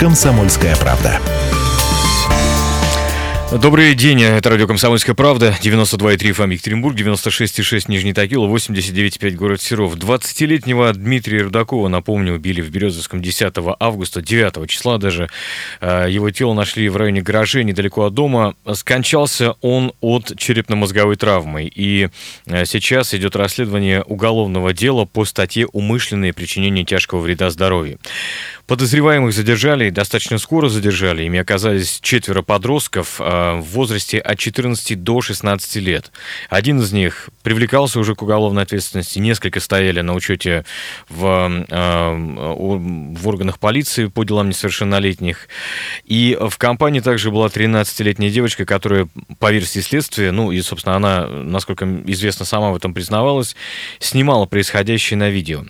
«Комсомольская правда». Добрый день, это радио «Комсомольская правда», 92,3 ФМ Екатеринбург, 96,6 Нижний Тагил, 89,5 город Серов. 20-летнего Дмитрия Рудакова, напомню, убили в Березовском 10 августа, 9 числа даже. Э, Его тело нашли в районе гаражей недалеко от дома. Скончался он от черепно-мозговой травмы. И э, сейчас идет расследование уголовного дела по статье «Умышленное причинение тяжкого вреда здоровью». Подозреваемых задержали, достаточно скоро задержали. Ими оказались четверо подростков э, в возрасте от 14 до 16 лет. Один из них привлекался уже к уголовной ответственности, несколько стояли на учете в, э, в органах полиции по делам несовершеннолетних. И в компании также была 13-летняя девочка, которая, по версии следствия, ну и, собственно, она, насколько известно, сама в этом признавалась, снимала происходящее на видео.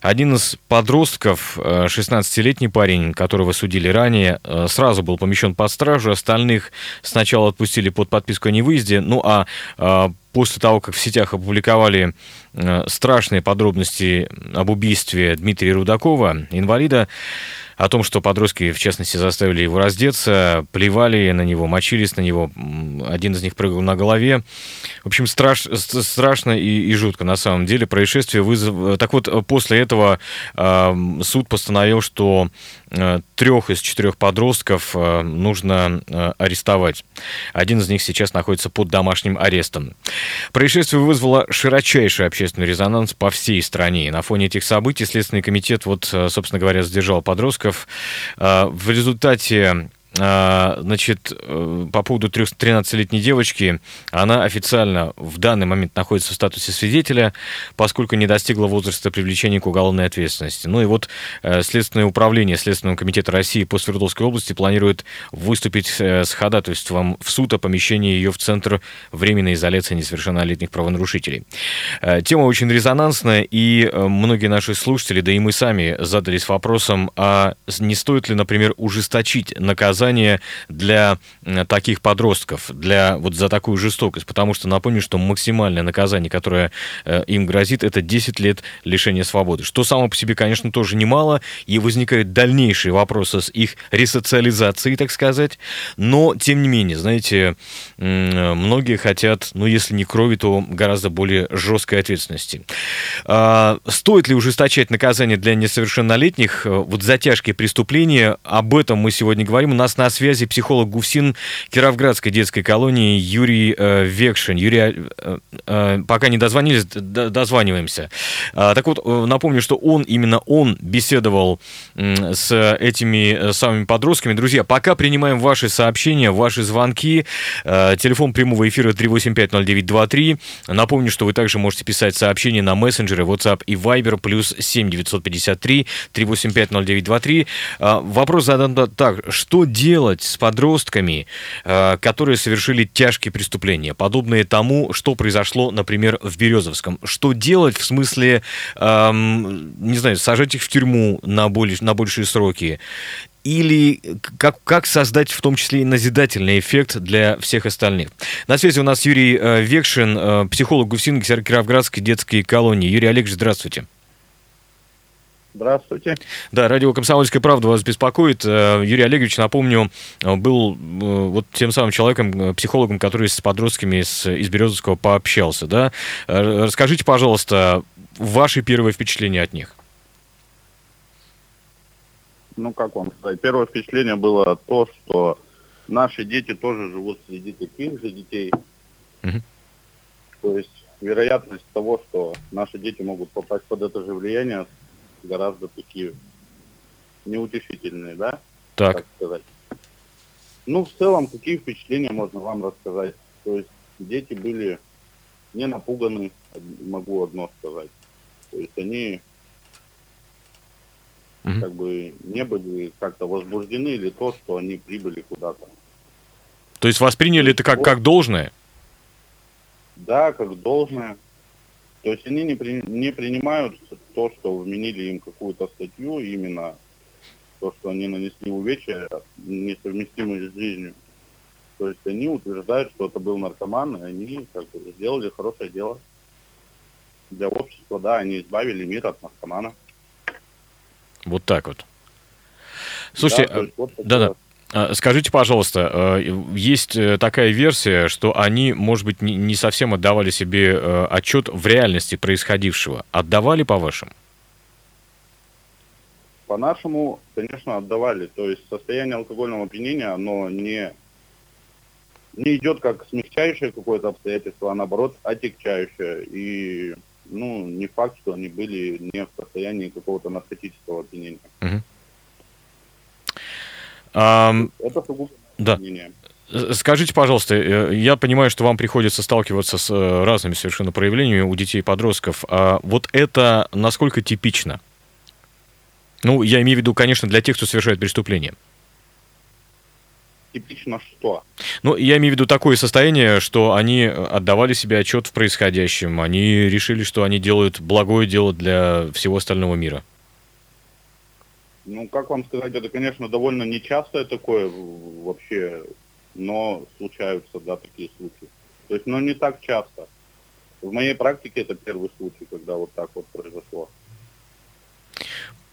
Один из подростков, 16 летний парень, которого судили ранее, э, сразу был помещен под стражу. Остальных сначала отпустили под подписку о невыезде. Ну а э, после того, как в сетях опубликовали э, страшные подробности об убийстве Дмитрия Рудакова, инвалида, о том, что подростки, в частности, заставили его раздеться, плевали на него, мочились на него. Один из них прыгал на голове. В общем, страш, страшно и, и жутко на самом деле. Происшествие вызов... Так вот, после этого э, суд постановил, что э, трех из четырех подростков э, нужно э, арестовать. Один из них сейчас находится под домашним арестом. Происшествие вызвало широчайший общественный резонанс по всей стране. И на фоне этих событий Следственный комитет, вот, э, собственно говоря, задержал подростков в результате значит, э, по поводу 13-летней девочки, она официально в данный момент находится в статусе свидетеля, поскольку не достигла возраста привлечения к уголовной ответственности. Ну и вот э, Следственное управление Следственного комитета России по Свердловской области планирует выступить э, с ходатайством в суд о помещении ее в Центр временной изоляции несовершеннолетних правонарушителей. Тема очень резонансная, и многие наши слушатели, да и мы сами задались вопросом, а не стоит ли, например, ужесточить наказание наказание для таких подростков, для вот за такую жестокость, потому что напомню, что максимальное наказание, которое э, им грозит, это 10 лет лишения свободы, что само по себе, конечно, тоже немало, и возникают дальнейшие вопросы с их ресоциализацией, так сказать, но, тем не менее, знаете, многие хотят, ну, если не крови, то гораздо более жесткой ответственности. А, стоит ли ужесточать наказание для несовершеннолетних э, вот за тяжкие преступления? Об этом мы сегодня говорим. У нас на связи психолог ГУФСИН Кировградской детской колонии Юрий э, Векшин. Юрий, э, э, пока не дозвонились, дозваниваемся. А, так вот, э, напомню, что он, именно он беседовал э, с этими самыми подростками. Друзья, пока принимаем ваши сообщения, ваши звонки. Э, телефон прямого эфира 3850923. Напомню, что вы также можете писать сообщения на мессенджеры WhatsApp и Viber плюс 7953 3850923. Э, вопрос задан так. Что делать с подростками, э, которые совершили тяжкие преступления, подобные тому, что произошло, например, в Березовском? Что делать в смысле, эм, не знаю, сажать их в тюрьму на, более, на большие сроки? или как, как создать в том числе и назидательный эффект для всех остальных. На связи у нас Юрий э, Векшин, э, психолог ГУФСИН Кировградской детской колонии. Юрий Олегович, здравствуйте. Здравствуйте. Да, радио «Комсомольская правда» вас беспокоит. Э, Юрий Олегович, напомню, э, был э, вот тем самым человеком, психологом, который с подростками из, из Березовского пообщался. Да? Расскажите, пожалуйста, ваши первые впечатления от них. Ну, как вам сказать, первое впечатление было то, что наши дети тоже живут среди таких же детей. Угу. То есть вероятность того, что наши дети могут попасть под это же влияние, гораздо такие неутешительные, да? Так. так сказать. Ну, в целом, какие впечатления можно вам рассказать? То есть дети были не напуганы, могу одно сказать. То есть они угу. как бы не были как-то возбуждены или то, что они прибыли куда-то. То есть восприняли это как, как должное? Да, как должное. То есть они не, при, не принимают то, что вменили им какую-то статью, именно то, что они нанесли увечья, несовместимые с жизнью. То есть они утверждают, что это был наркоман, и они как бы сделали хорошее дело для общества, да, они избавили мир от наркомана. Вот так вот. Слушайте, да, вот да, да. Скажите, пожалуйста, э, есть э, такая версия, что они, может быть, не совсем отдавали себе э, отчет в реальности происходившего. Отдавали, по-вашему? По-нашему, конечно, отдавали. То есть состояние алкогольного опьянения, оно не, не идет как смягчающее какое-то обстоятельство, а наоборот отягчающее. И ну, не факт, что они были не в состоянии какого-то наркотического опьянения. Угу. Это сугубо да. Скажите, пожалуйста, э, я понимаю, что вам приходится сталкиваться с э, разными совершенно проявлениями у детей и подростков. А вот это насколько типично? Ну, я имею в виду, конечно, для тех, кто совершает преступление типично что? Ну, я имею в виду такое состояние, что они отдавали себе отчет в происходящем, они решили, что они делают благое дело для всего остального мира. Ну, как вам сказать, это, конечно, довольно нечастое такое вообще, но случаются, да, такие случаи. То есть, но не так часто. В моей практике это первый случай, когда вот так вот произошло.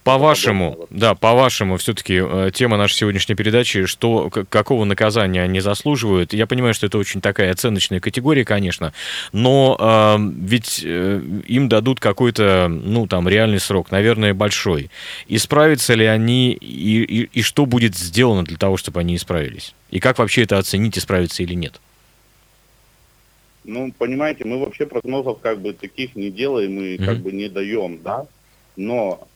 По-вашему, да, по-вашему, все-таки э, тема нашей сегодняшней передачи, что, какого наказания они заслуживают. Я понимаю, что это очень такая оценочная категория, конечно, но э, ведь э, им дадут какой-то, ну, там, реальный срок, наверное, большой. Исправятся ли они и, и, и что будет сделано для того, чтобы они исправились? И как вообще это оценить, исправиться или нет? Ну, понимаете, мы вообще прогнозов как бы таких не делаем и mm-hmm. как бы не даем, да, но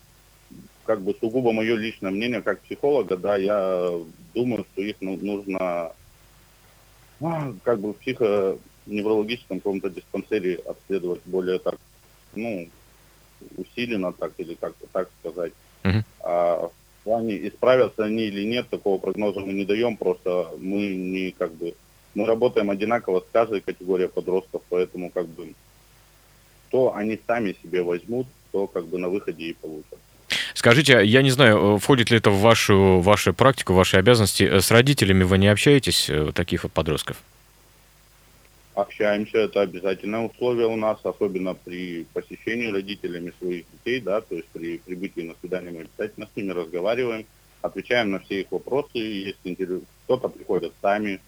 как бы сугубо мое личное мнение как психолога, да, я думаю, что их ну, нужно а, как бы в психоневрологическом каком-то диспансере обследовать более так, ну, усиленно так или как-то так сказать. Uh-huh. А в плане исправятся они или нет, такого прогноза мы не даем, просто мы не как бы мы работаем одинаково с каждой категорией подростков, поэтому как бы то они сами себе возьмут, то как бы на выходе и получат. Скажите, я не знаю, э, входит ли это в вашу, вашу практику, в ваши обязанности. Э, с родителями вы не общаетесь, э, таких вот подростков? Общаемся, это обязательное условие у нас, особенно при посещении родителями своих детей, да, то есть при прибытии на свидание мы обязательно с ними разговариваем, отвечаем на все их вопросы, если интервью, кто-то приходит сами,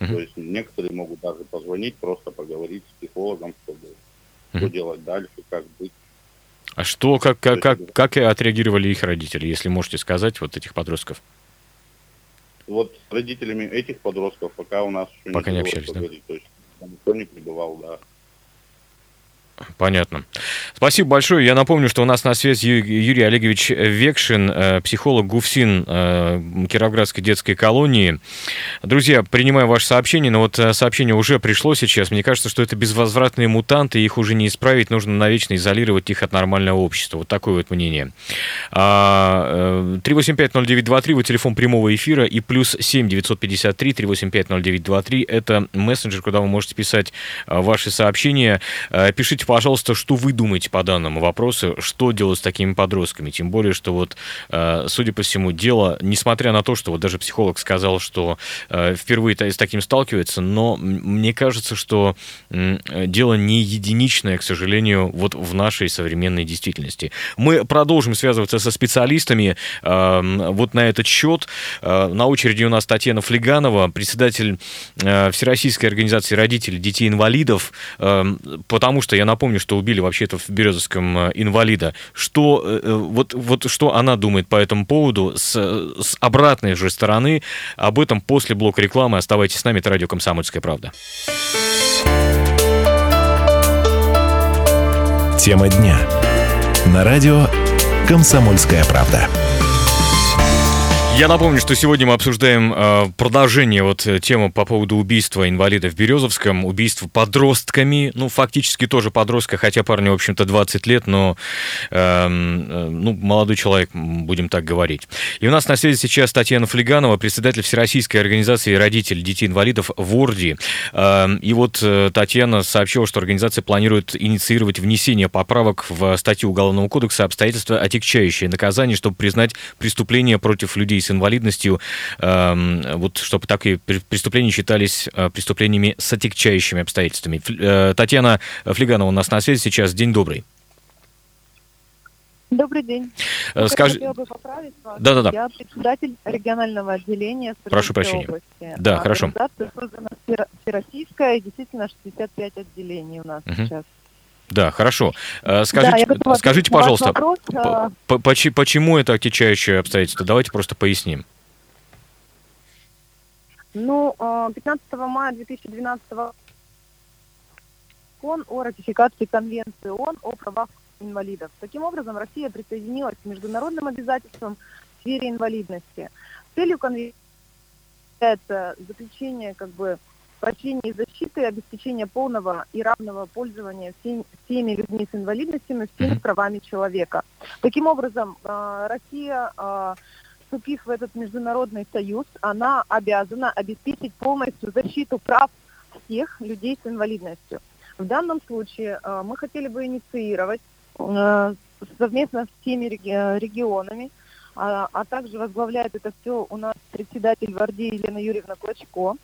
uh-huh. то есть некоторые могут даже позвонить, просто поговорить с психологом, чтобы uh-huh. что делать дальше, как быть. А что, как, как, как, как отреагировали их родители, если можете сказать, вот этих подростков? Вот с родителями этих подростков пока у нас еще пока не, не общались, да? То есть никто не пребывал, да. Понятно. Спасибо большое. Я напомню, что у нас на связи Юрий Олегович Векшин, э, психолог ГУФСИН э, Кировоградской детской колонии. Друзья, принимаю ваше сообщение, но вот э, сообщение уже пришло сейчас. Мне кажется, что это безвозвратные мутанты, их уже не исправить, нужно навечно изолировать их от нормального общества. Вот такое вот мнение. 3850923, вот телефон прямого эфира, и плюс 7 953 3850923, это мессенджер, куда вы можете писать ваши сообщения. Пишите пожалуйста, что вы думаете по данному вопросу, что делать с такими подростками? Тем более, что вот, э, судя по всему, дело, несмотря на то, что вот даже психолог сказал, что э, впервые с таким сталкивается, но мне кажется, что дело не единичное, к сожалению, вот в нашей современной действительности. Мы продолжим связываться со специалистами вот на этот счет. Э, на очереди у нас Татьяна Флеганова, председатель Всероссийской организации родителей детей-инвалидов, потому что я напомню, напомню, что убили вообще-то в Березовском э, инвалида. Что, э, э, вот, вот что она думает по этому поводу с, с обратной же стороны? Об этом после блока рекламы. Оставайтесь с нами, это радио «Комсомольская правда». Тема дня. На радио «Комсомольская правда». Я напомню, что сегодня мы обсуждаем э, продолжение вот э, темы по поводу убийства инвалида в Березовском, убийства подростками, ну, фактически тоже подростка, хотя парню, в общем-то, 20 лет, но, эм, э, ну, молодой человек, будем так говорить. И у нас на связи сейчас Татьяна Флеганова, председатель Всероссийской организации родителей детей-инвалидов ВОРДИ. Э, и вот э, Татьяна сообщила, что организация планирует инициировать внесение поправок в статью Уголовного кодекса обстоятельства, отягчающие наказание, чтобы признать преступления против людей с инвалидностью, э, вот чтобы такие преступления считались э, преступлениями с отягчающими обстоятельствами. Э, Татьяна Флеганова у нас на связи сейчас. День добрый. Добрый день. Э, Скажи... Хотела бы поправить вас. Да, да, да. Я председатель регионального отделения Прошу прощения. области. Да, а, хорошо. Организация создана всероссийская, и действительно 65 отделений у нас угу. сейчас. Да, хорошо. Э, скажите, да, скажите пожалуйста, вопрос, а почему это отягчающее обстоятельство? Давайте просто поясним. Ну, 15 э, мая 2012 года закон о ратификации Конвенции ООН о правах инвалидов. Таким образом, Россия присоединилась к международным обязательствам в сфере инвалидности. Целью конвенции является заключение как бы поощрение защиты и обеспечение полного и равного пользования всеми, всеми людьми с инвалидностями, всеми правами человека. Таким образом, э, Россия, э, вступив в этот международный союз, она обязана обеспечить полностью защиту прав всех людей с инвалидностью. В данном случае э, мы хотели бы инициировать совместно с теми регионами, а, а также возглавляет это все у нас председатель Варди Елена Юрьевна Клочко,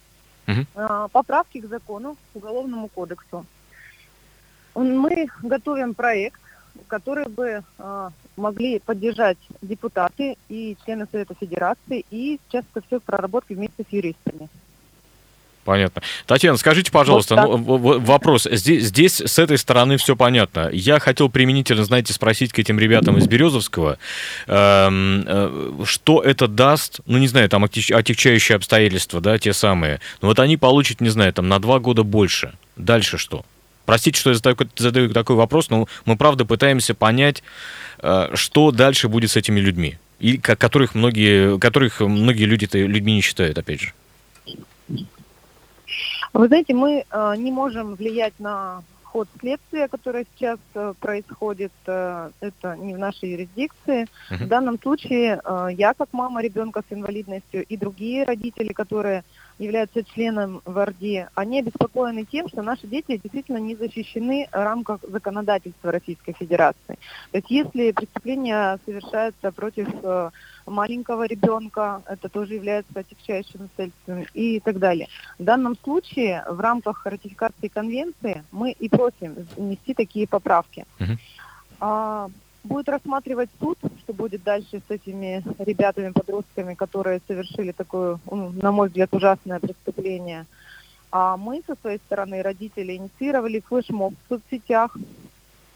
угу. поправки к закону, к Уголовному кодексу. Мы готовим проект, который бы а, могли поддержать депутаты и члены Совета Федерации, и сейчас это все в вместе с юристами. Понятно. Татьяна, скажите, пожалуйста, вот ну, вопрос. Здесь, здесь с этой стороны все понятно. Я хотел применительно, знаете, спросить к этим ребятам из Березовского, эм, э, что это даст, ну, не знаю, там отягчающие обстоятельства, да, те самые. Но вот они получат, не знаю, там на два года больше. Дальше что? Простите, что я задаю, задаю такой вопрос, но мы, правда, пытаемся понять, э, что дальше будет с этими людьми, и которых многие, которых многие люди людьми не считают, опять же. Вы знаете, мы э, не можем влиять на ход следствия, которое сейчас э, происходит, э, это не в нашей юрисдикции. Uh-huh. В данном случае э, я, как мама ребенка с инвалидностью, и другие родители, которые являются членом ВРД, они обеспокоены тем, что наши дети действительно не защищены в рамках законодательства Российской Федерации. То есть если преступление совершается против э, маленького ребенка, это тоже является отягчающим следствием и так далее. В данном случае в рамках ратификации конвенции мы и просим внести такие поправки. Uh-huh. А, будет рассматривать суд, что будет дальше с этими ребятами, подростками, которые совершили такое, ну, на мой взгляд, ужасное преступление. А мы со своей стороны, родители, инициировали флешмоб в соцсетях.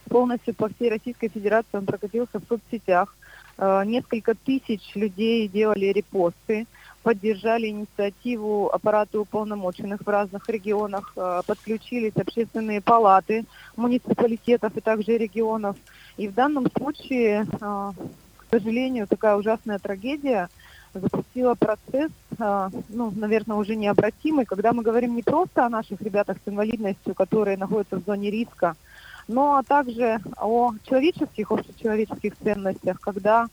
Полностью по всей Российской Федерации он прокатился в соцсетях. Э, несколько тысяч людей делали репосты, поддержали инициативу аппарата уполномоченных в разных регионах, э, подключились общественные палаты муниципалитетов и также регионов. И в данном случае, э, к сожалению, такая ужасная трагедия запустила процесс, ну, наверное, уже необратимый, когда мы говорим не просто о наших ребятах с инвалидностью, которые находятся в зоне риска, но также о человеческих, общечеловеческих ценностях, когда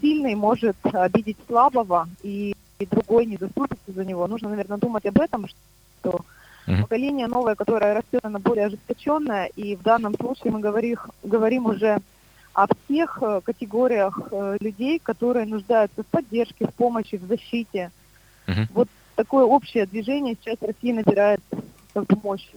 сильный может обидеть слабого и, и другой не заступится за него. Нужно, наверное, думать об этом, что uh-huh. поколение новое, которое растет, оно более ожесточенное, и в данном случае мы говорим, говорим уже о всех э, категориях э, людей, которые нуждаются в поддержке, в помощи, в защите. Uh-huh. Вот такое общее движение сейчас Россия набирает мощь.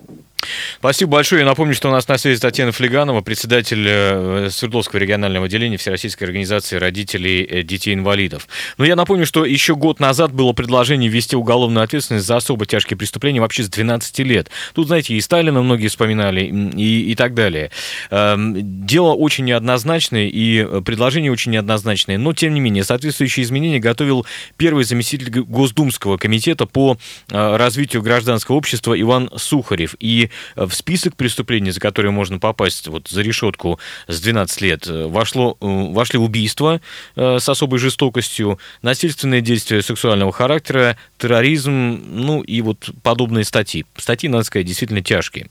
Спасибо большое. Я напомню, что у нас на связи Татьяна Флеганова, председатель э, Свердловского регионального отделения Всероссийской организации родителей э, детей-инвалидов. Но я напомню, что еще год назад было предложение ввести уголовную ответственность за особо тяжкие преступления вообще с 12 лет. Тут, знаете, и Сталина многие вспоминали, и, и так далее. Эм, дело очень неоднозначное, и предложение очень неоднозначное. Но, тем не менее, соответствующие изменения готовил первый заместитель Госдумского комитета по э, развитию гражданского общества Иван Сухарев. И в в список преступлений, за которые можно попасть вот за решетку с 12 лет, вошло, вошли убийства с особой жестокостью, насильственные действия сексуального характера, терроризм, ну и вот подобные статьи. Статьи, надо сказать, действительно тяжкие.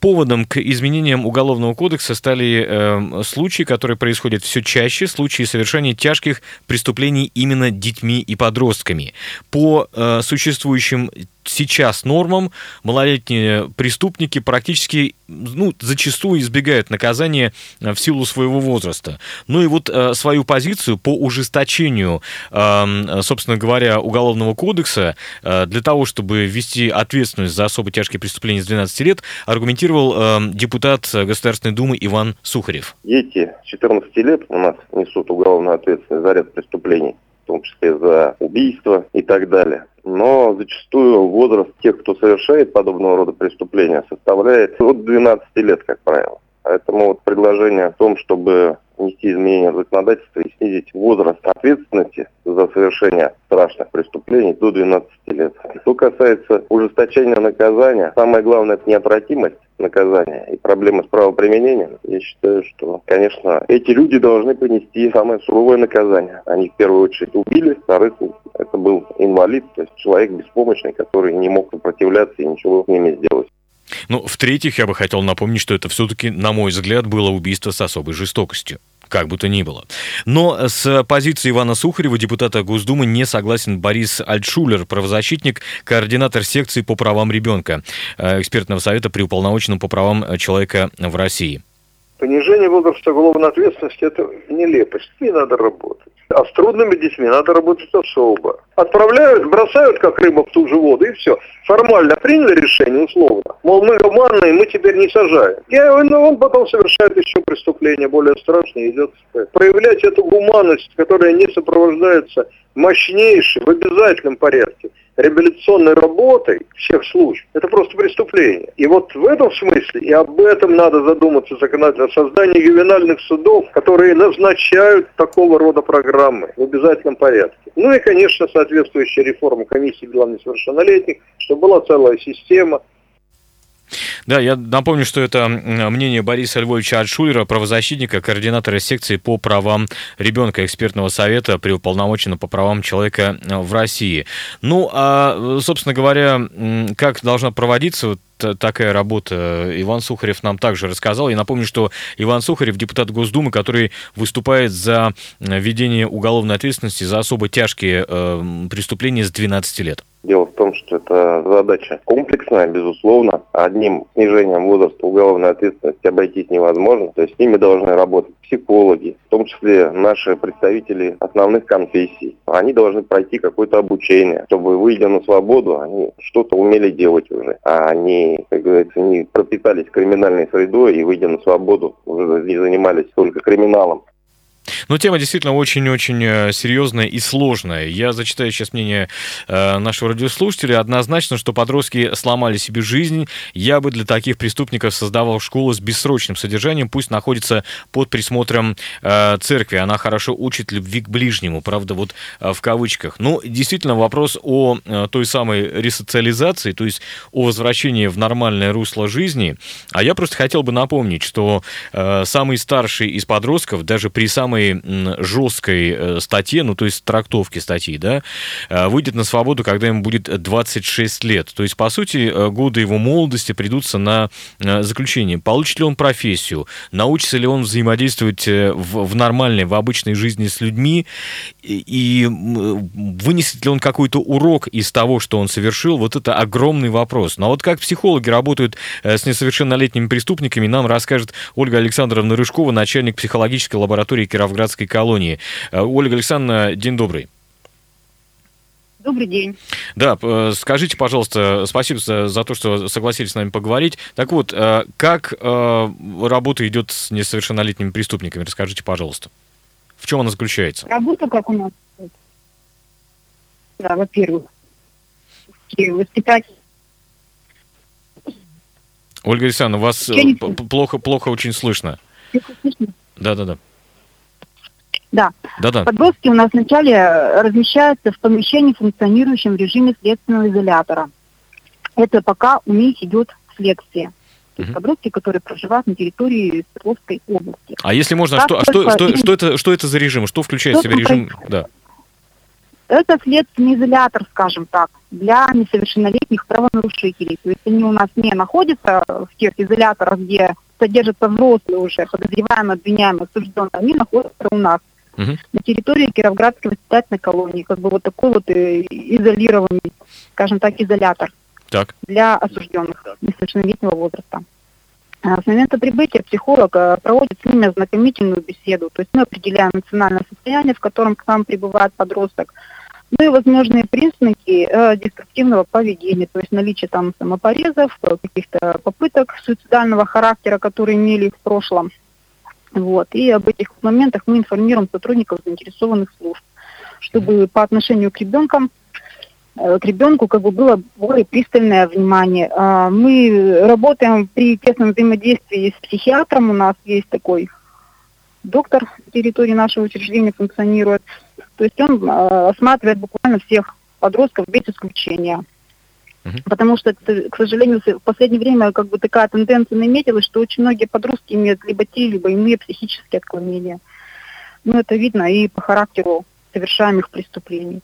Поводом к изменениям Уголовного кодекса стали случаи, которые происходят все чаще, случаи совершения тяжких преступлений именно детьми и подростками. По существующим сейчас нормам малолетние преступники практически, ну, зачастую избегают наказания э, в силу своего возраста. Ну и вот э, свою позицию по ужесточению, э, собственно говоря, Уголовного кодекса э, для того, чтобы ввести ответственность за особо тяжкие преступления с 12 лет, аргументировал э, депутат Государственной Думы Иван Сухарев. Дети 14 лет у нас несут уголовную ответственность за ряд преступлений в том числе за убийство и так далее но зачастую возраст тех, кто совершает подобного рода преступления, составляет от 12 лет, как правило. Поэтому вот предложение о том, чтобы внести изменения в законодательство и снизить возраст ответственности за совершение страшных преступлений до 12 лет. Что касается ужесточения наказания, самое главное это неотвратимость наказания и проблемы с правоприменением. Я считаю, что, конечно, эти люди должны понести самое суровое наказание. Они в первую очередь убили, во-вторых, это был инвалид, то есть человек беспомощный, который не мог сопротивляться и ничего с ними сделать. Ну, в-третьих, я бы хотел напомнить, что это все-таки, на мой взгляд, было убийство с особой жестокостью как бы то ни было. Но с позиции Ивана Сухарева, депутата Госдумы, не согласен Борис Альтшулер, правозащитник, координатор секции по правам ребенка, э, экспертного совета при уполномоченном по правам человека в России. Понижение возраста уголовной ответственности – это нелепость. Не надо работать. А с трудными детьми надо работать особо. Отправляют, бросают как рыба в ту же воду и все. Формально приняли решение условно. Мол, мы гуманные, мы теперь не сажаем. И он, он потом совершает еще преступление более страшное, идет проявлять эту гуманность, которая не сопровождается мощнейшей, в обязательном порядке реабилитационной работой всех служб, это просто преступление. И вот в этом смысле, и об этом надо задуматься законодательно, о создании ювенальных судов, которые назначают такого рода программы в обязательном порядке. Ну и, конечно, соответствующая реформа комиссии дела несовершеннолетних, чтобы была целая система, да, я напомню, что это мнение Бориса Львовича Альшулера, правозащитника, координатора секции по правам ребенка экспертного совета при уполномоченном по правам человека э, в России. Ну, а, собственно говоря, как должна проводиться вот такая работа. Иван Сухарев нам также рассказал. Я напомню, что Иван Сухарев депутат Госдумы, который выступает за введение уголовной ответственности за особо тяжкие э, преступления с 12 лет. Дело в том, что это задача комплексная, безусловно. Одним снижением возраста уголовной ответственности обойтись невозможно. То есть с ними должны работать психологи, в том числе наши представители основных конфессий. Они должны пройти какое-то обучение, чтобы, выйдя на свободу, они что-то умели делать уже. А они, как говорится, не пропитались криминальной средой и, выйдя на свободу, уже не занимались только криминалом. Но тема действительно очень-очень э, серьезная и сложная. Я зачитаю сейчас мнение э, нашего радиослушателя. Однозначно, что подростки сломали себе жизнь. Я бы для таких преступников создавал школу с бессрочным содержанием. Пусть находится под присмотром э, церкви. Она хорошо учит любви к ближнему. Правда, вот в кавычках. Ну, действительно, вопрос о той самой ресоциализации, то есть о возвращении в нормальное русло жизни. А я просто хотел бы напомнить, что самый старший из подростков, даже при самой жесткой э, статье, ну, то есть трактовке статьи, да, э, выйдет на свободу, когда ему будет 26 лет. То есть, по сути, э, годы его молодости придутся на заключение. Получит ли он профессию? Научится ли он взаимодействовать в, нормальной, в обычной жизни с людьми? И вынесет ли он какой-то урок из того, что он совершил? Вот это огромный вопрос. Но вот как психологи работают с несовершеннолетними преступниками, нам расскажет Ольга Александровна Рыжкова, начальник психологической лаборатории Кировоградской колонии. Э, Ольга Александровна, день добрый. Добрый день. Да, скажите, пожалуйста, спасибо за, то, что согласились с нами поговорить. Так вот, э, как э, работа идет с несовершеннолетними преступниками? Расскажите, пожалуйста. В чем она заключается? Работа как у нас? Да, во-первых, воспитатель. Ольга Александровна, вас плохо, плохо очень слышно. Да, да, да. Да. Да-да. Подростки у нас вначале размещаются в помещении, функционирующем в режиме следственного изолятора. Это пока у них идет следствия. То есть подростки, которые проживают на территории Свердловской области. А если можно, что, а что, что, что, это, что это за режим? Что включает в себя режим? Да. Это следственный изолятор, скажем так, для несовершеннолетних правонарушителей. То есть они у нас не находятся в тех изоляторах, где содержатся взрослые уже, подозреваемые, обвиняемые, осужденные. Они находятся у нас угу. на территории Кировградской воспитательной колонии. Как бы вот такой вот э, изолированный, скажем так, изолятор так. для осужденных несовершеннолетнего возраста. А с момента прибытия психолог э, проводит с ними ознакомительную беседу. То есть мы определяем национальное состояние, в котором к нам прибывает подросток, ну и возможные признаки э, деструктивного поведения, то есть наличие там самопорезов, э, каких-то попыток суицидального характера, которые имели в прошлом. Вот. И об этих моментах мы информируем сотрудников заинтересованных служб, чтобы по отношению к ребенкам э, к ребенку как бы было более пристальное внимание. А, мы работаем при тесном взаимодействии с психиатром. У нас есть такой доктор на территории нашего учреждения функционирует. То есть он э, осматривает буквально всех подростков без исключения. Потому что, к сожалению, в последнее время как бы такая тенденция наметилась, что очень многие подростки имеют либо те, либо иные психические отклонения. Ну, это видно и по характеру совершаемых преступлений.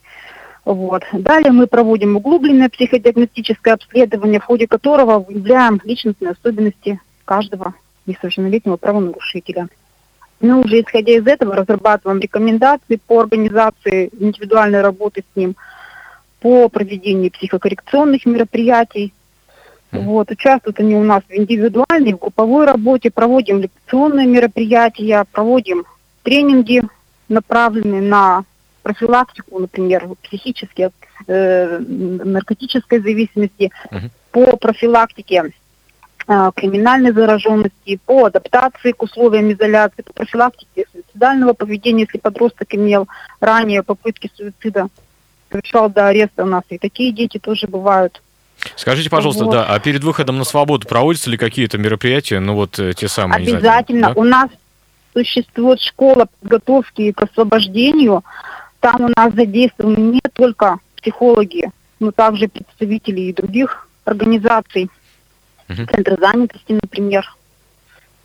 Вот. Далее мы проводим углубленное психодиагностическое обследование, в ходе которого выявляем личностные особенности каждого несовершеннолетнего правонарушителя. Мы уже исходя из этого разрабатываем рекомендации по организации индивидуальной работы с ним, по проведению психокоррекционных мероприятий. Вот, участвуют они у нас в индивидуальной, в групповой работе, проводим лекционные мероприятия, проводим тренинги, направленные на профилактику, например, психической, э, наркотической зависимости, uh-huh. по профилактике Э, криминальной зараженности, по адаптации к условиям изоляции, по профилактике суицидального поведения, если подросток имел ранее попытки суицида, совершал до ареста у нас. И такие дети тоже бывают. Скажите, пожалуйста, вот. да, а перед выходом на свободу проводятся ли какие-то мероприятия, ну вот э, те самые? Обязательно. Знаю, да? У нас существует школа подготовки к освобождению. Там у нас задействованы не только психологи, но также представители и других организаций угу. центр занятости, например.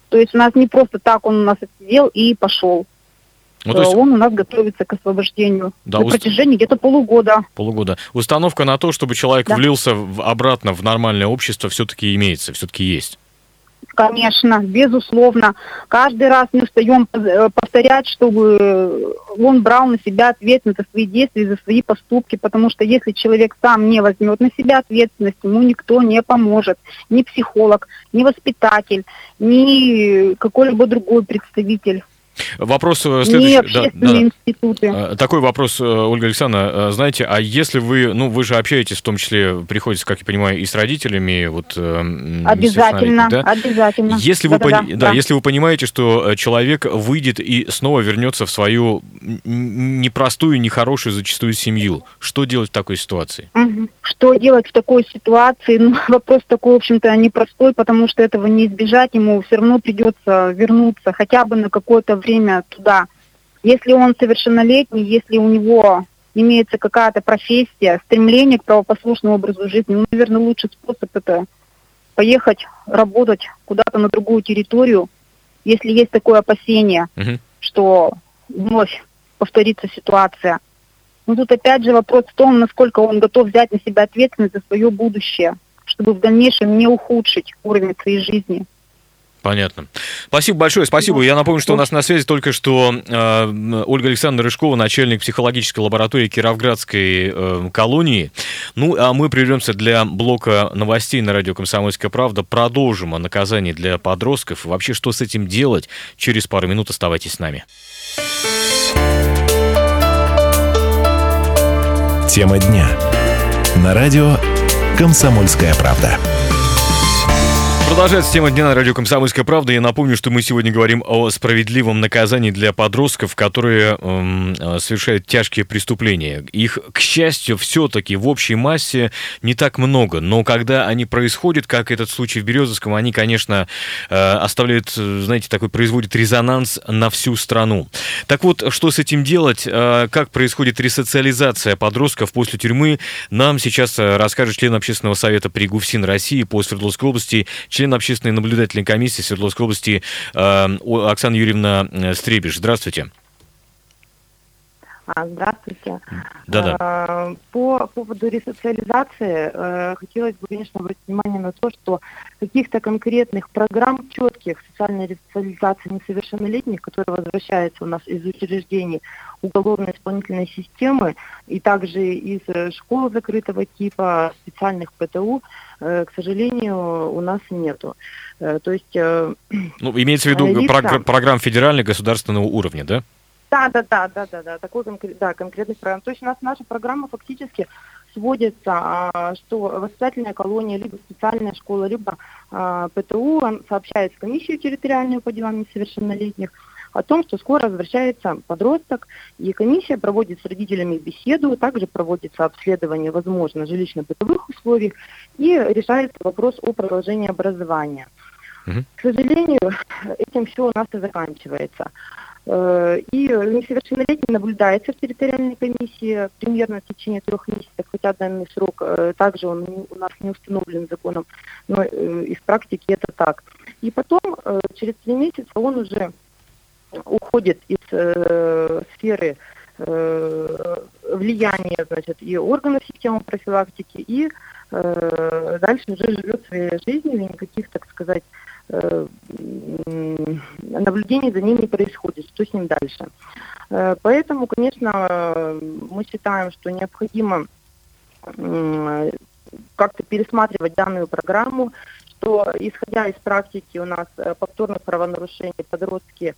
То есть у нас не просто так он у нас отсидел и пошел. Ну, то есть... Он у нас готовится к освобождению да, на уст... протяжении где-то полугода. Полугода. Установка на то, чтобы человек да. влился в, обратно в нормальное общество, все-таки имеется, все-таки есть. Конечно, безусловно. Каждый раз мы устаем э, повторять, чтобы он брал на себя ответственность за свои действия, за свои поступки, потому что если человек сам не возьмет на себя ответственность, ему никто не поможет. Ни психолог, ни воспитатель, ни какой-либо другой представитель. Вопрос э, следующий. Да, да, институты. Э, такой вопрос, э, Ольга Александровна. Знаете, а если вы, ну, вы же общаетесь, в том числе, приходится, как я понимаю, и с родителями, вот... Обязательно, да? обязательно. Если вы, да, да, да, если вы понимаете, что человек выйдет и снова вернется в свою непростую, нехорошую зачастую семью, что делать в такой ситуации? Угу. Что делать в такой ситуации? Ну, вопрос такой, в общем-то, непростой, потому что этого не избежать, ему все равно придется вернуться хотя бы на какое-то время туда. Если он совершеннолетний, если у него имеется какая-то профессия, стремление к правопослушному образу жизни, ну, наверное, лучший способ это поехать работать куда-то на другую территорию, если есть такое опасение, угу. что вновь повторится ситуация. Но тут опять же вопрос в том, насколько он готов взять на себя ответственность за свое будущее, чтобы в дальнейшем не ухудшить уровень своей жизни. Понятно. Спасибо большое, спасибо. Я напомню, что у нас на связи только что э, Ольга Александровна Рыжкова, начальник психологической лаборатории Кировградской э, колонии. Ну, а мы прервемся для блока новостей на радио «Комсомольская правда». Продолжим о наказании для подростков. И вообще, что с этим делать? Через пару минут оставайтесь с нами. Тема дня. На радио «Комсомольская правда». Продолжается тема дня на радио «Комсомольская правда». Я напомню, что мы сегодня говорим о справедливом наказании для подростков, которые эм, э, совершают тяжкие преступления. Их, к счастью, все-таки в общей массе не так много. Но когда они происходят, как этот случай в Березовском, они, конечно, э, оставляют, знаете, такой производит резонанс на всю страну. Так вот, что с этим делать? Э, как происходит ресоциализация подростков после тюрьмы? Нам сейчас э, расскажет член общественного совета при ГУФСИН России по Свердловской области, член общественной наблюдательной комиссии Свердловской области э, Оксана Юрьевна э, Стребиш. Здравствуйте. А, здравствуйте. Да-да. А, по поводу ресоциализации э, хотелось бы, конечно, обратить внимание на то, что каких-то конкретных программ четких социальной ресоциализации несовершеннолетних, которые возвращаются у нас из учреждений уголовно-исполнительной системы и также из школ закрытого типа, специальных ПТУ, к сожалению, у нас нету. То есть... Ну, имеется в виду лица... программ федерального государственного уровня, да? Да, да, да, да, да, да, такой конкрет, да, конкретный программ. То есть у нас наша программа фактически сводится, а, что воспитательная колония, либо специальная школа, либо а, ПТУ сообщает в комиссию территориальную по делам несовершеннолетних о том, что скоро возвращается подросток, и комиссия проводит с родителями беседу, также проводится обследование, возможно, жилищно-бытовых условий, и решается вопрос о продолжении образования. Угу. К сожалению, этим все у нас и заканчивается. Э, и несовершеннолетний наблюдается в территориальной комиссии примерно в течение трех месяцев, хотя данный срок э, также он у нас не установлен законом, но э, из практики это так. И потом через три месяца он уже уходит из сферы влияния значит, и органов системы профилактики, и дальше уже живет своей жизнью, и никаких, так сказать, Э, наблюдений за ним не происходит, что с ним дальше. Э, поэтому, конечно, мы считаем, что необходимо как-то пересматривать данную программу, что исходя из практики у нас э, повторных правонарушений подростки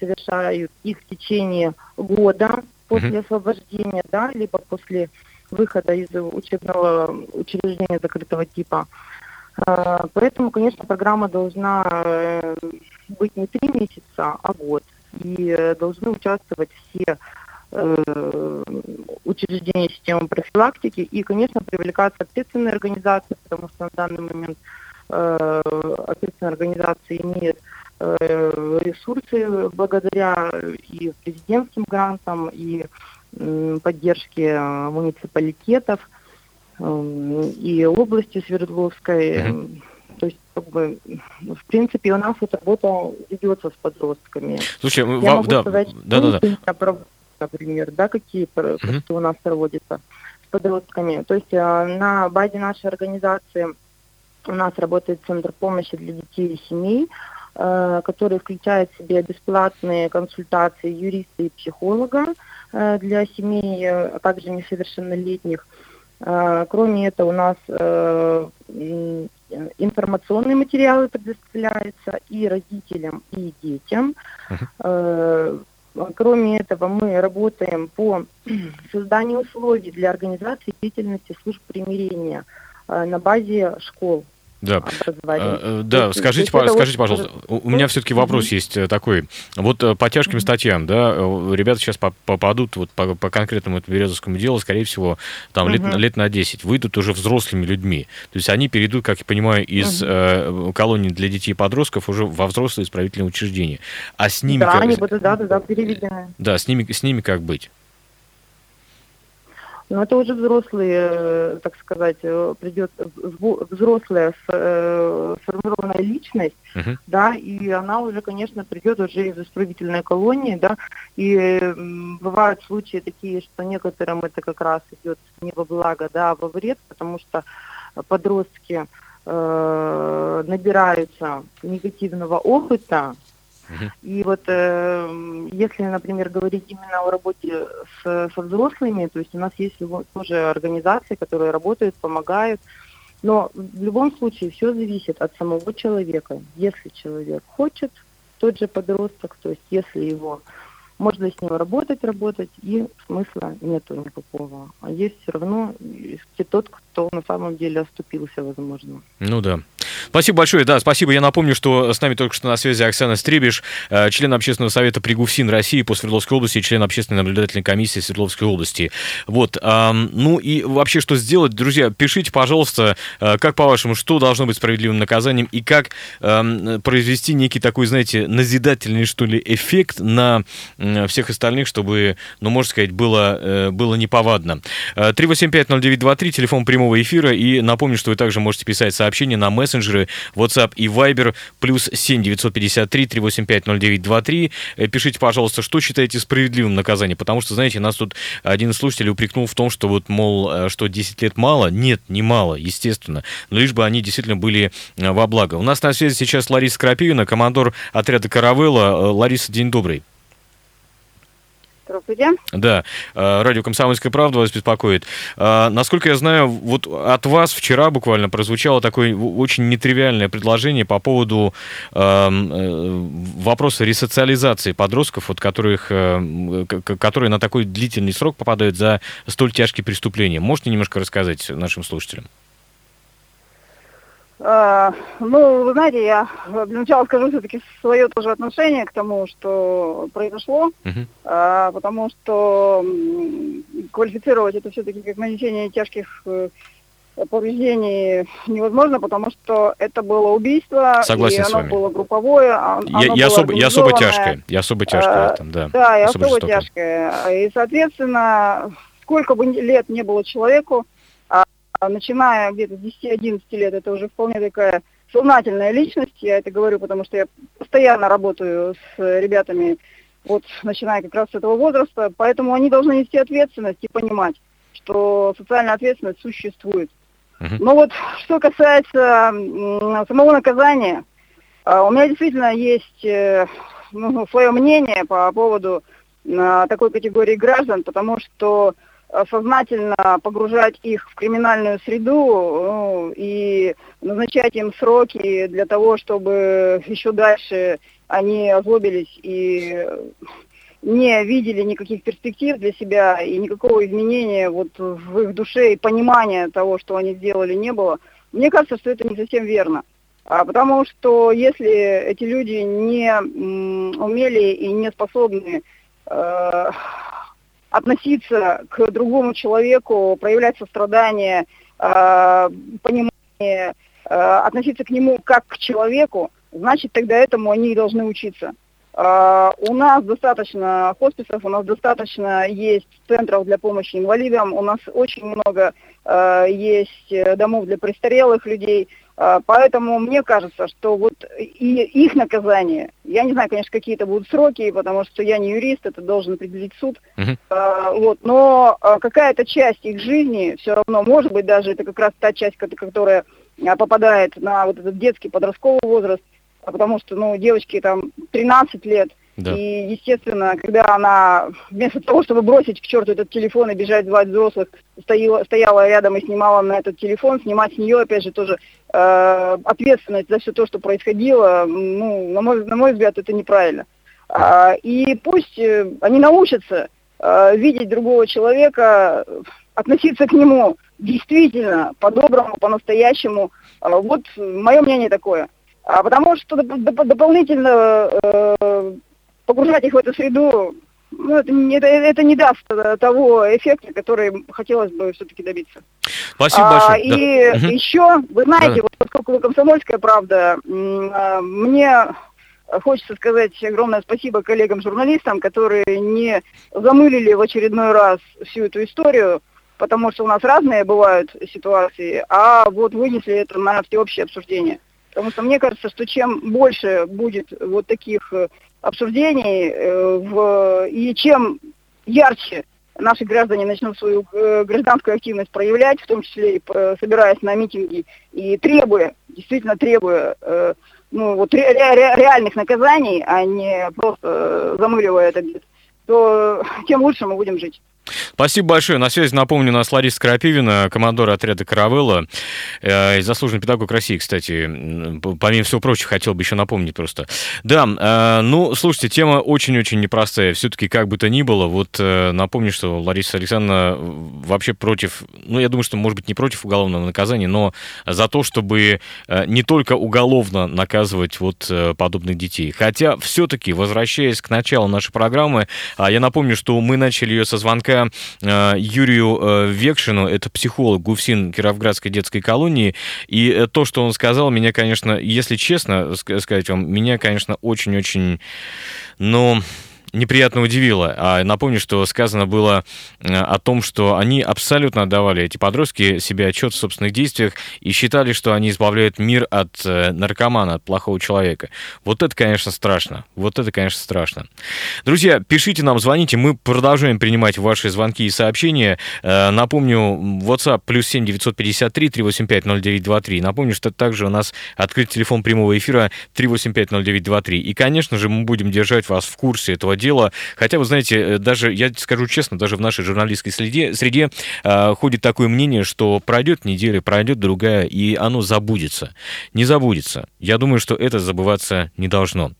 совершают их в течение года после mm-hmm. освобождения, да, либо после выхода из учебного учреждения закрытого типа. А, поэтому, конечно, программа должна э, быть не три месяца, а год. И э, должны участвовать все э, учреждения системы профилактики и, конечно, привлекаться общественные организации, потому что на данный момент общественные организации имеют ресурсы благодаря и президентским грантам, и поддержке муниципалитетов – и области Свердловской. Mm-hmm. То есть, как бы, в принципе, у нас эта работа ведется с подростками. Слушай, Я вам, могу да, сказать, да, да, да. например, да, какие mm-hmm. у нас проводятся с подростками. То есть а, на базе нашей организации у нас работает Центр помощи для детей и семей, э, который включает в себя бесплатные консультации юриста и психолога э, для семей, а также несовершеннолетних. Кроме этого, у нас э, информационные материалы предоставляются и родителям, и детям. Uh-huh. Кроме этого, мы работаем по созданию условий для организации деятельности служб примирения э, на базе школ. Да, а, да, есть, скажите, по, скажите, пожалуйста, у, у меня все-таки вопрос mm-hmm. есть такой. Вот э, по тяжким mm-hmm. статьям, да, ребята сейчас попадут вот по, по конкретному Березовскому делу, скорее всего, там mm-hmm. лет, лет на 10, выйдут уже взрослыми людьми. То есть они перейдут, как я понимаю, из э, колонии для детей и подростков уже во взрослые исправительные учреждения. А с ними... Да, как... они будут, да, да, да, переведены. Да, с ними, с ними как быть? Но это уже взрослые, э, так сказать, э, придет взрослая э, сформированная личность, uh-huh. да, и она уже, конечно, придет уже из исправительной колонии, да, и бывают случаи такие, что некоторым это как раз идет не во благо, да, а во вред, потому что подростки э, набираются негативного опыта, и вот э, если, например, говорить именно о работе с, со взрослыми, то есть у нас есть тоже организации, которые работают, помогают, но в любом случае все зависит от самого человека. Если человек хочет, тот же подросток, то есть если его можно с ним работать, работать, и смысла нету никакого. А есть все равно тот, кто на самом деле оступился, возможно. Ну да. Спасибо большое. Да, спасибо. Я напомню, что с нами только что на связи Оксана Стребиш, э, член общественного совета при ГУФСИН России по Свердловской области и член общественной наблюдательной комиссии Свердловской области. Вот. Ну и вообще, что сделать? Друзья, пишите, пожалуйста, э, как по-вашему, что должно быть справедливым наказанием и как эм, произвести некий такой, знаете, назидательный, что ли, эффект на всех остальных, чтобы, ну, можно сказать, было, э, было неповадно. 3850923, телефон прямого эфира, и напомню, что вы также можете писать сообщения на мессенджеры WhatsApp и Viber, плюс 7 953 385 0923. Пишите, пожалуйста, что считаете справедливым наказанием, потому что, знаете, нас тут один слушатель упрекнул в том, что вот, мол, э, что 10 лет мало. Нет, не мало, естественно, но лишь бы они действительно были э, во благо. У нас на связи сейчас Лариса Крапивина, командор отряда «Каравелла». Э, Лариса, день добрый. Здравствуйте. Да, э, радио «Комсомольская правда» вас беспокоит. Э, насколько я знаю, вот от вас вчера буквально прозвучало такое очень нетривиальное предложение по поводу эм, э, вопроса ресоциализации подростков, вот которых, которые на такой длительный срок попадают за столь тяжкие преступления. Можете немножко рассказать нашим слушателям? А, ну, вы знаете, я для начала скажу все-таки свое тоже отношение к тому, что произошло, uh-huh. а, потому что квалифицировать это все-таки как нанесение тяжких э, повреждений невозможно, потому что это было убийство, Согласен и оно было групповое, а, оно я, я, особо, я особо тяжкое, я особо тяжкое в этом, да. Да, и особо, особо тяжкое. И, соответственно, сколько бы лет не было человеку, начиная где-то с 10-11 лет, это уже вполне такая сознательная личность, я это говорю, потому что я постоянно работаю с ребятами, вот начиная как раз с этого возраста, поэтому они должны нести ответственность и понимать, что социальная ответственность существует. Uh-huh. Но вот что касается самого наказания, а, у меня действительно есть э, ну, свое мнение по поводу такой категории граждан, потому что сознательно погружать их в криминальную среду ну, и назначать им сроки для того, чтобы еще дальше они озлобились и не видели никаких перспектив для себя и никакого изменения вот в их душе и понимания того, что они сделали, не было. Мне кажется, что это не совсем верно. А потому что если эти люди не умели и не способны э, относиться к другому человеку, проявлять сострадание, э, понимание, э, относиться к нему как к человеку, значит, тогда этому они и должны учиться. Uh, у нас достаточно хосписов, у нас достаточно есть центров для помощи инвалидам, у нас очень много есть домов для престарелых людей. Uh, поэтому мне кажется, что вот и их наказание, я не знаю, конечно, какие-то будут сроки, потому что я не юрист, это должен определить суд. Uh-huh. Вот, но какая-то часть их жизни все равно, может быть, даже это как раз та часть, которая попадает на вот этот детский подростковый возраст, а потому что, ну, девочке там 13 лет, да. И, естественно, когда она вместо того, чтобы бросить к черту этот телефон и бежать звать взрослых, стояла, стояла рядом и снимала на этот телефон, снимать с нее, опять же, тоже э, ответственность за все то, что происходило, ну, на мой, на мой взгляд, это неправильно. А, и пусть э, они научатся э, видеть другого человека, относиться к нему действительно по-доброму, по-настоящему. Э, вот мое мнение такое. А потому что доп- дополнительно э, погружать их в эту среду, ну, это, это, это не даст того эффекта, который хотелось бы все-таки добиться. Спасибо а, большое. И да. еще, вы знаете, да. вот поскольку вы комсомольская правда, а, мне хочется сказать огромное спасибо коллегам-журналистам, которые не замылили в очередной раз всю эту историю, потому что у нас разные бывают ситуации, а вот вынесли это на всеобщее обсуждение. Потому что мне кажется, что чем больше будет вот таких э, обсуждений, э, в, и чем ярче наши граждане начнут свою э, гражданскую активность проявлять, в том числе и собираясь на митинги и требуя, действительно требуя ну, вот ре, ре, реальных наказаний, а не просто замыливая это, то тем лучше мы будем жить. Спасибо большое. На связи, напомню, у нас Лариса Крапивина, командор отряда «Каравелла», э, заслуженный педагог России, кстати. Помимо всего прочего, хотел бы еще напомнить просто. Да, э, ну, слушайте, тема очень-очень непростая. Все-таки, как бы то ни было, вот э, напомню, что Лариса Александровна вообще против, ну, я думаю, что, может быть, не против уголовного наказания, но за то, чтобы э, не только уголовно наказывать вот э, подобных детей. Хотя, все-таки, возвращаясь к началу нашей программы, э, я напомню, что мы начали ее со звонка э, Юрию э, Векшину, это психолог ГУФСИН Кировградской детской колонии, и э, то, что он сказал, меня, конечно, если честно сказать вам, меня, конечно, очень-очень, ну неприятно удивило. А напомню, что сказано было э, о том, что они абсолютно отдавали, эти подростки, себе отчет в собственных действиях и считали, что они избавляют мир от э, наркомана, от плохого человека. Вот это, конечно, страшно. Вот это, конечно, страшно. Друзья, пишите нам, звоните. Мы продолжаем принимать ваши звонки и сообщения. Э, напомню, WhatsApp плюс 7 953 385 0923. Напомню, что также у нас открыт телефон прямого эфира 385 0923. И, конечно же, мы будем держать вас в курсе этого дело. Хотя, вы знаете, э, даже, я скажу честно, даже в нашей журналистской среде, среде э, ходит такое мнение, что пройдет неделя, пройдет другая, и оно забудется. Не забудется. Я думаю, что это забываться не должно.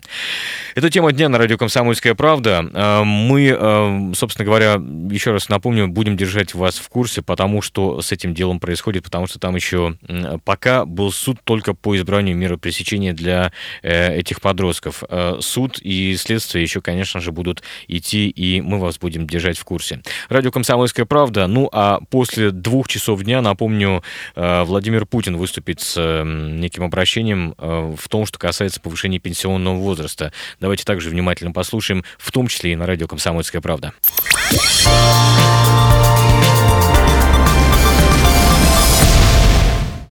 Это тема дня на радио «Комсомольская правда». Э, мы, э, собственно говоря, еще раз напомню, будем держать вас в курсе, потому что с этим делом происходит, потому что там еще пока был суд только по избранию меры пресечения для этих подростков. Суд и следствие еще, конечно же, также будут идти, и мы вас будем держать в курсе. Радио «Комсомольская правда». Ну, а после двух часов дня, напомню, э, Владимир Путин выступит с неким обращением э, в том, что касается повышения пенсионного возраста. Давайте также внимательно послушаем, в том числе и на радио «Комсомольская правда».